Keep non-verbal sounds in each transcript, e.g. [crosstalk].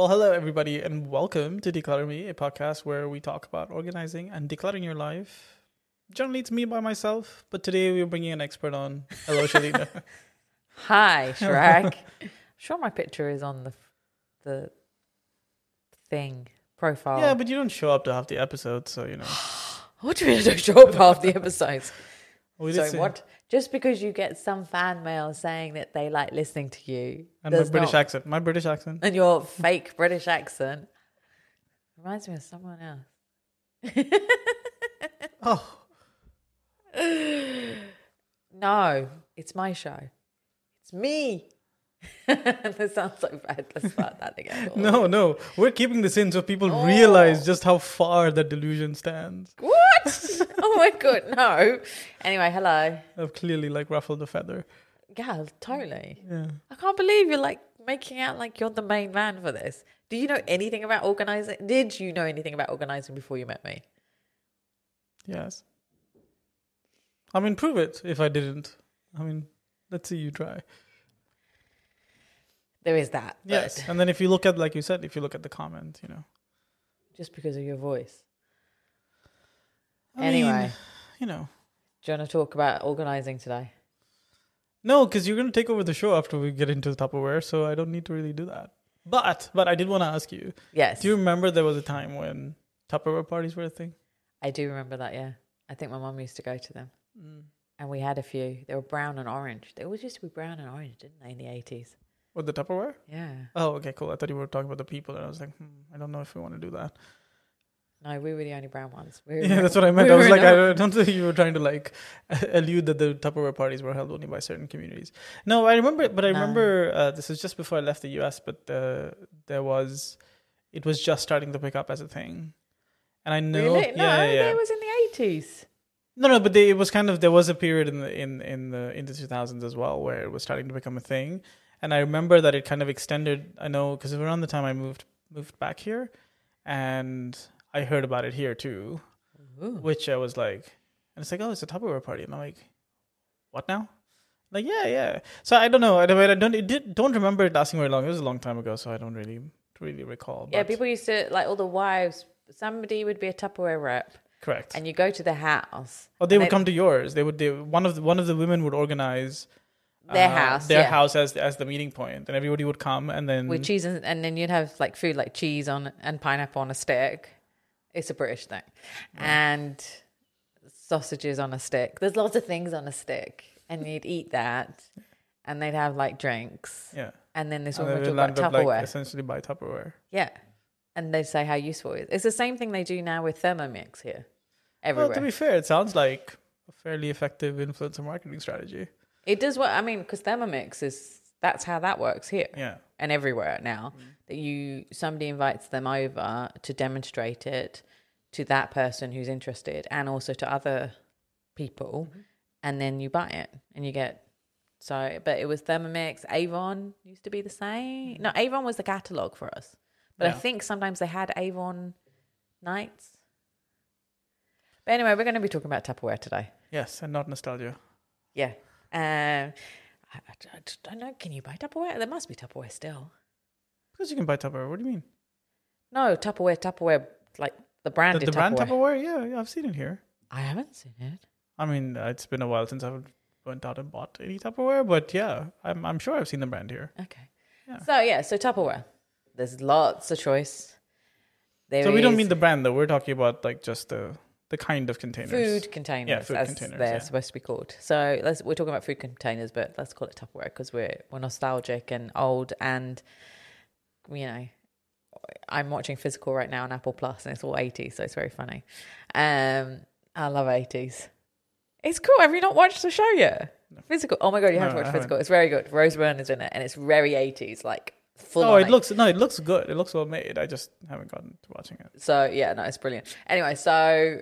Well, hello, everybody, and welcome to Decluttr Me, a podcast where we talk about organizing and decluttering your life. Generally, it's me by myself, but today we're bringing an expert on. Hello, Shelina. [laughs] [laughs] Hi, Shrek. Sure my picture is on the the thing profile. yeah, but you don't show up to half the episodes, so you know. [gasps] what do you mean I don't show up half the episodes? Did so what? Just because you get some fan mail saying that they like listening to you, And my British not- accent. My British accent. and your fake British accent reminds me of someone else. [laughs] Oh, No, it's my show. It's me. [laughs] that sounds so bad. Let's start that again. [laughs] no, no. We're keeping this in so people Oh. realize just how far that delusion stands. What? [laughs] oh my god, no. Anyway, hello. I've clearly like ruffled a feather. Yeah, totally. Yeah. I can't believe you're like making out like you're the main man for this. Do you know anything about organizing? Did you know anything about organizing before you met me? Yes. I mean, prove it if I didn't. I mean, let's see you try. There is that. Yes. And then if you look at, like you said, if you look at the comment, you know. Just because of your voice. I anyway, mean, you know. do you want to talk about organizing today? No, because you're going to take over the show after we get into the Tupperware, so I don't need to really do that. But, but I did want to ask you Yes. do you remember there was a time when Tupperware parties were a thing? I do remember that, yeah. I think my mom used to go to them. Mm. And we had a few. They were brown and orange. They always used to be brown and orange, didn't they, in the 80s? With the Tupperware? Yeah. Oh, okay, cool. I thought you were talking about the people, and I was like, hmm, I don't know if we want to do that. No, we were the only brown ones. We [laughs] Yeah, that's what I [laughs] meant. we I was like, not- I don't think you were trying to like [laughs] allude that the Tupperware parties were held only by certain communities. No, I remember, but I No. remember uh, this is just before I left the US, but uh, there was, it was just starting to pick up as a thing, and I know, Really? No, yeah, yeah, yeah. it was in the 80s. no, no, but they, it was kind of there was a period in the in in the in the two thousands as well where it was starting to become a thing, and I remember that it kind of extended. I know because around the time I moved moved back here, and I heard about it here too Ooh. which I was like, and it's like, oh, it's a Tupperware party, and I'm like, what now? Like, yeah, yeah. So I don't know. I don't. I don't. It did, don't remember it lasting very long. It was a long time ago, so I don't really, really recall. Yeah, people used to, like all the wives, somebody would be a Tupperware rep correct. and you go to the house. or they would come to yours. They would. They one of the, one of the women would organize Their uh, house, their yeah. house as as the meeting point, and everybody would come, and then with cheese and, and then you'd have like food like cheese on and pineapple on a stick. It's a British thing. And sausages on a stick. There's lots of things on a stick. And you'd eat that. And they'd have like drinks. yeah, And then this woman would talk about up like Tupperware. essentially buy Tupperware. yeah. And they'd say how useful it is. It's the same thing they do now with Thermomix here. Well, Everywhere. to be fair, it sounds like a fairly effective influencer marketing strategy. It does work. I mean because Thermomix is that's how that works here Yeah, and everywhere now. Mm. That you somebody invites them over to demonstrate it to that person who's interested and also to other people, mm-hmm. and then you buy it and you get. So, but it was Thermomix. Avon used to be the same. Mm-hmm. No, Avon was the catalog for us, but I think sometimes they had Avon nights. But anyway, we're going to be talking about Tupperware today. yes, and not nostalgia. Yeah. Um, I, I, I don't know. Can you buy Tupperware? There must be Tupperware still. Because you can buy Tupperware. What do you mean? No, Tupperware, Tupperware, like the The, the brand Tupperware. Yeah, yeah, I've seen it here. I haven't seen it. I mean, uh, it's been a while since I've went out and bought any Tupperware, but yeah, I'm I'm sure I've seen the brand here. Okay. Yeah. So yeah, so Tupperware. There's lots of choice. There so we don't mean the brand though. We're talking about like just the the kind of containers. food containers, food as containers, they're yeah. supposed to be called. So let's we're talking about food containers, but let's call it Tupperware because we're we're nostalgic and old, and you know, I'm watching physical right now on Apple Plus, and it's all 80s, so it's very funny. Um, I love 80s. It's cool. Have you not watched the show yet? Physical. Oh my god, you have No, to I watch Physical. It's very good. Rose Byrne is in it, and it's very 80s, like full. Oh, it looks no, it looks good. It looks well made. I just haven't gotten to watching it. So yeah, no, it's brilliant. Anyway, so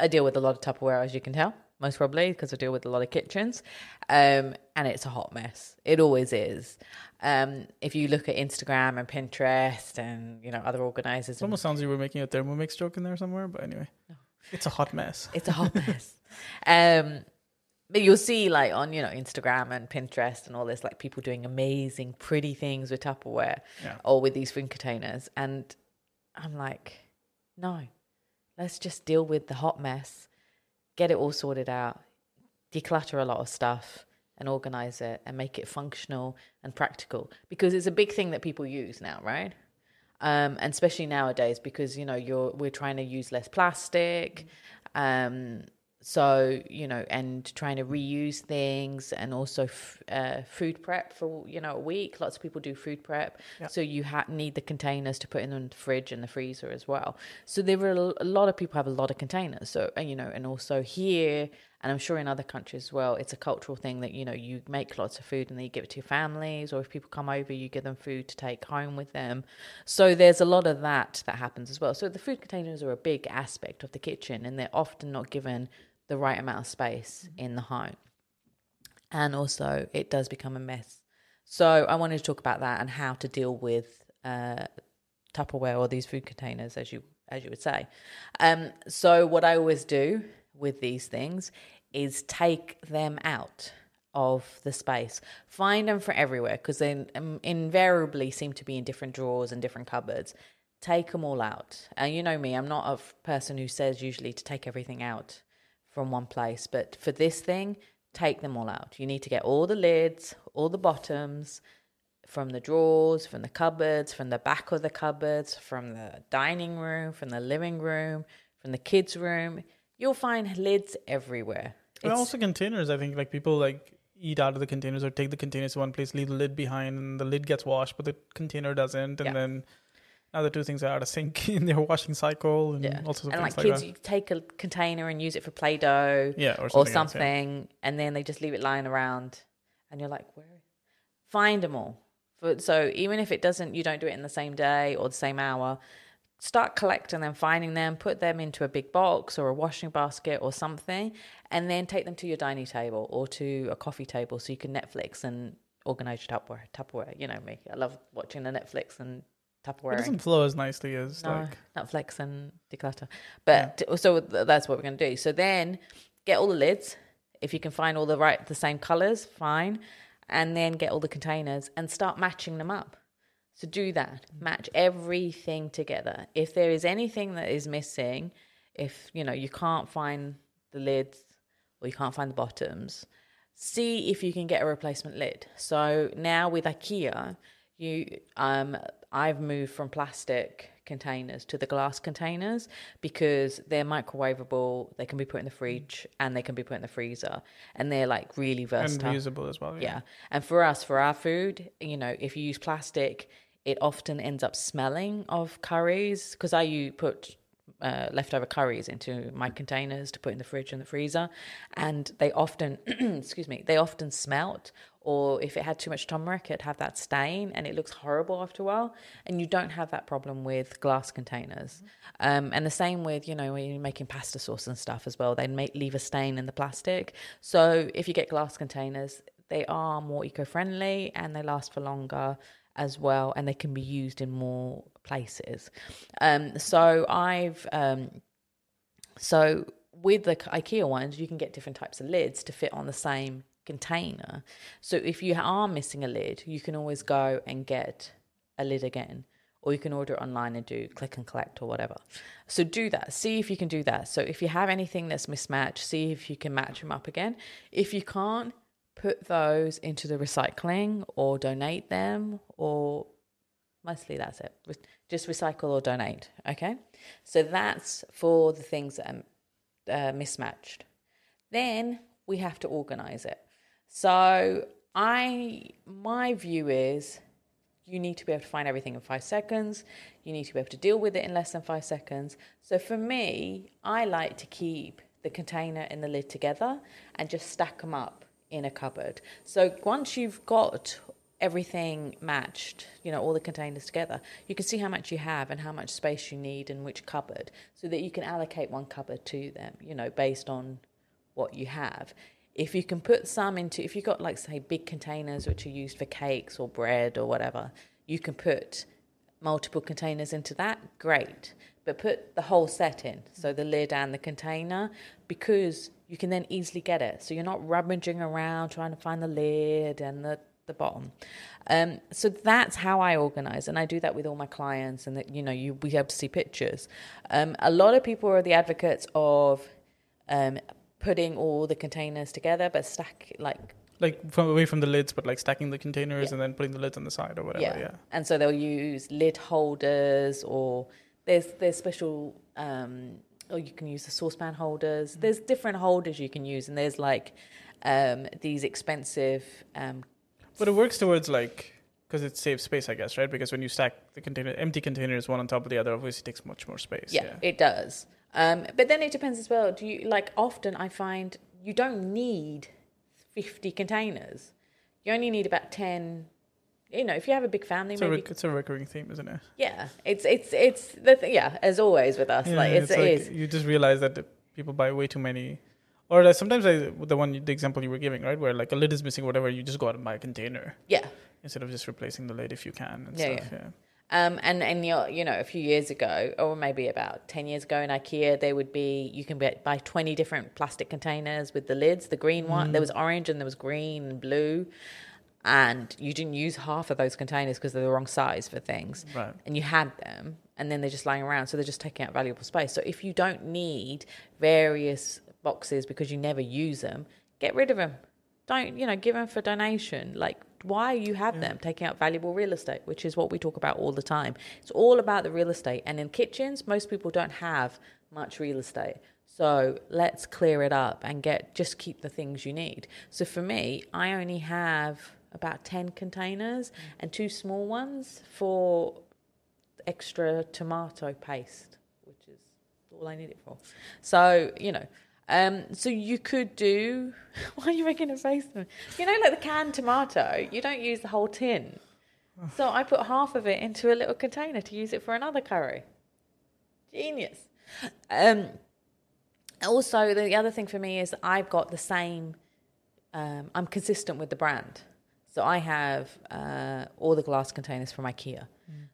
I deal with a lot of Tupperware, as you can tell, most probably because I deal with a lot of kitchens, um, and it's a hot mess. It always is. Um, if you look at Instagram and Pinterest and you know other organizers, It almost sounds like you were making a Thermomix joke in there somewhere, but anyway, it's a hot mess. [laughs] it's a hot mess. Um, but you'll see like on you know Instagram and Pinterest and all this like people doing amazing pretty things with Tupperware Yeah. or with these food containers and I'm like no let's just deal with the hot mess get it all sorted out declutter a lot of stuff and organize it and make it functional and practical. Because it's a big thing that people use now right? Um, and especially nowadays because you know you're we're trying to use less plastic um, so you know and trying to reuse things and also f- uh, food prep for you know a week. Lots of people do food prep. Yeah. so you ha- need the containers to put in the fridge and the freezer as well. So there were a l- a lot of people have a lot of containers. So and, you know and also here and i'm sure in other countries as well it's a cultural thing that you know you make lots of food and then you give it to your families or if people come over you give them food to take home with them. So there's a lot of that that happens as well. So the food containers are a big aspect of the kitchen and they're often not given the right amount of space in the home. And also it does become a mess. So i wanted to talk about that and how to deal with uh, tupperware or these food containers as you as you would say. Um, so what i always do with these things is take them out of the space find them for everywhere because they um, invariably seem to be in different drawers and different cupboards take them all out and you know me i'm not a person who says usually to take everything out from one place. But for this thing, take them all out. You need to get all the lids, all the bottoms from the drawers, from the cupboards, from the back of the cupboards, from the dining room, from the living room, from the kids' room. You'll find lids everywhere. And It's- also containers. I think like people like eat out of the containers or take the containers to one place, leave the lid behind, and the lid gets washed, but the container doesn't, and Yeah. then now the two things are out of sync [laughs] in their washing cycle and yeah. all sorts of and like things kids, like you take a container and use it for Play-Doh. Yeah, or or something. else, yeah. and then they just leave it lying around, and you're like, where? Find them all. For, so even if it doesn't, you don't do it in the same day or the same hour. Start collecting them, finding them, put them into a big box or a washing basket or something, and then take them to your dining table or to a coffee table so you can Netflix and organize your Tupperware. Tupperware, you know me. I love watching the Netflix and Tupperware. It doesn't flow as nicely as No, like Netflix and declutter. But so that's what we're going to do. So then get all the lids. If you can find all the right, the same colors, fine. And then get all the containers and start matching them up. So do that. Match everything together. If there is anything that is missing, if you know you can't find the lids or you can't find the bottoms, see if you can get a replacement lid. So now with IKEA, you um I've moved from plastic containers to the glass containers because they're microwavable, they can be put in the fridge and they can be put in the freezer and they're like really versatile. and reusable as well. Yeah. And for us, for our food, you know, if you use plastic, it often ends up smelling of curries because I you put uh, leftover curries into my containers to put in the fridge and the freezer, and they often, [clears throat] excuse me, they often smelt. Or if it had too much turmeric, it'd have that stain, and it looks horrible after a while. And you don't have that problem with glass containers. Um, and the same with you know when you're making pasta sauce and stuff as well, they make leave a stain in the plastic. So if you get glass containers, they are more eco-friendly and they last for longer as well and they can be used in more places um so i've um so with the ikea ones you can get different types of lids to fit on the same container so if you are missing a lid you can always go and get a lid again or you can order it online and do click and collect or whatever. So do that. See if you can do that. So if you have anything that's mismatched, see if you can match them up again. If you can't, put those into the recycling or donate them or mostly that's it. Just recycle or donate. Okay. So that's for the things that are uh, mismatched. Then we have to organize it. So I, my view is you need to be able to find everything in five seconds. You need to be able to deal with it in less than five seconds. So for me, I like to keep the container and the lid together and just stack them up in a cupboard. So once you've got everything matched, you know, all the containers together, you can see how much you have and how much space you need in which cupboard so that you can allocate one cupboard to them, you know, based on what you have. If you can put some into, if you've got like, say, big containers which are used for cakes or bread or whatever, you can put multiple containers into that, great. but put the whole set in, so the lid and the container, because you can then easily get it. So you're not rummaging around trying to find the lid and the, the bottom. Um, so that's how I organize, and I do that with all my clients, and that you know you we have to see pictures. Um, a lot of people are the advocates of um, putting all the containers together, but stack like like from away from the lids, but like stacking the containers Yeah. and then putting the lids on the side or whatever. yeah. Yeah. And so they'll use lid holders or there's there's special um or you can use the saucepan holders. There's different holders you can use and there's like um these expensive um But it works towards like because it saves space, I guess, right? Because when you stack the container, empty containers one on top of the other, obviously takes much more space. yeah, it does. Um but then it depends as well. Do you like often I find you don't need 50 containers. You only need about 10 you know, if you have a big family, It's a, maybe rec- it's a recurring theme, isn't it? yeah, it's it's it's the th- yeah, as always with us, like it's, it's like is. you just realize that people buy way too many. Or like sometimes I, the one the example you were giving, right, where like a lid is missing, or whatever, you just go out and buy a container Yeah, instead of just replacing the lid if you can and Yeah, stuff. Yeah. Um, and and you know, a few years ago, or maybe about ten years ago in IKEA, there would be you can buy buy twenty different plastic containers with the lids. The green one, there was orange and there was green and blue, and you didn't use half of those containers because they're the wrong size for things. Right. And you had them, and then they're just lying around, so they're just taking out valuable space. So if you don't need various boxes because you never use them, get rid of them. Don't you know? Give them for donation. Like why you have them taking up valuable real estate, which is what we talk about all the time. It's all about the real estate. And in kitchens, most people don't have much real estate. So let's clear it up and get just keep the things you need. So for me, I only have about 10 containers and two small ones for extra tomato paste, which is all I need it for. So, you know, um, so you could do. [laughs] Why are you making a face? You know, like the canned tomato, you don't use the whole tin. [sighs] So I put half of it into a little container to use it for another curry. Genius. Um, also, the other thing for me is I've got the same. Um, I'm consistent with the brand, so I have uh, all the glass containers from IKEA.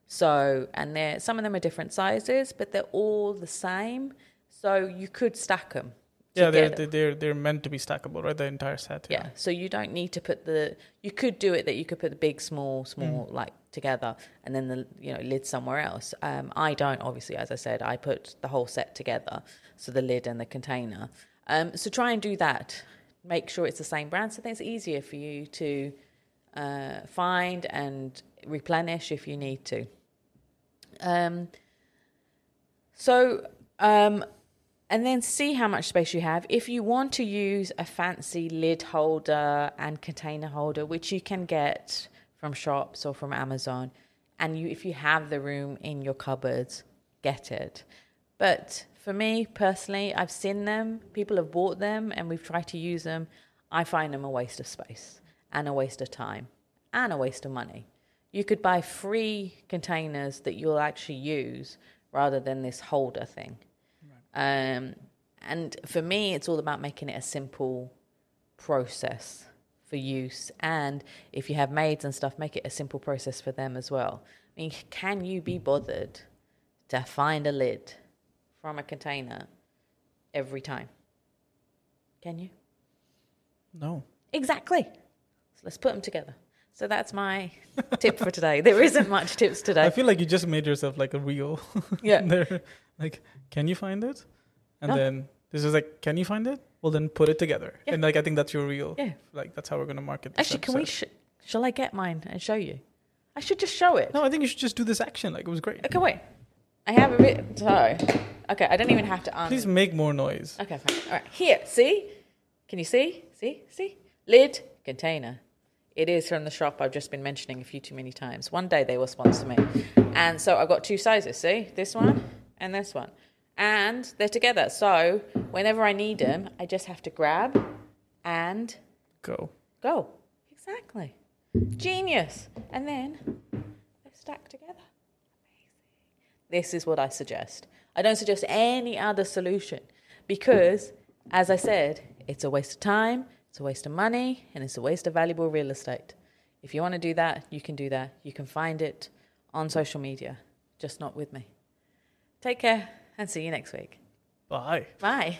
So, and they're some of them are different sizes, but they're all the same. So you could stack them. Yeah, they're, they're they're meant to be stackable, right? The entire set. Yeah. So you don't need to put the. You could do it that you could put the big, small, small like together, and then the you know lid somewhere else. Um, I don't obviously, as I said, I put the whole set together, so the lid and the container. Um, so try and do that. Make sure it's the same brand, so then it's easier for you to uh, find and replenish if you need to. Um, so, um, and then see how much space you have. If you want to use a fancy lid holder and container holder, which you can get from shops or from Amazon, and you, if you have the room in your cupboards, get it. But for me personally, I've seen them, people have bought them, and we've tried to use them. I find them a waste of space and a waste of time and a waste of money. You could buy free containers that you'll actually use rather than this holder thing. Um, and for me, it's all about making it a simple process for use. And if you have maids and stuff, make it a simple process for them as well. I mean, can you be bothered to find a lid from a container every time? Can you? No. Exactly. Let's put them together. So that's my tip for today. There isn't much tips today. I feel like you just made yourself like a reel. [laughs] Yeah. There, like, can you find it? And No. then this is like, can you find it? Well, then put it together. Yeah. And like, I think that's your reel. Yeah. Like, that's how we're gonna market. This Actually, can we? Sh- shall I get mine and show you? I should just show it. no, I think you should just do this action. Like, it was great. Okay, wait. I have a bit. So, okay, I don't even have to. Un- Please make more noise. Okay, fine. All right, here. See? Can you see? See? See? Lid container. It is from the shop I've just been mentioning a few too many times. One day they will sponsor me, and so I've got two sizes. See this one and this one, and they're together. So whenever I need them, I just have to grab and Go. go. Exactly. Genius. And then they're stacked together. Amazing. This is what I suggest. I don't suggest any other solution because, as I said, it's a waste of time, it's a waste of money, and it's a waste of valuable real estate. If you want to do that, you can do that. You can find it on social media, just not with me. Take care and see you next week. Bye. Bye.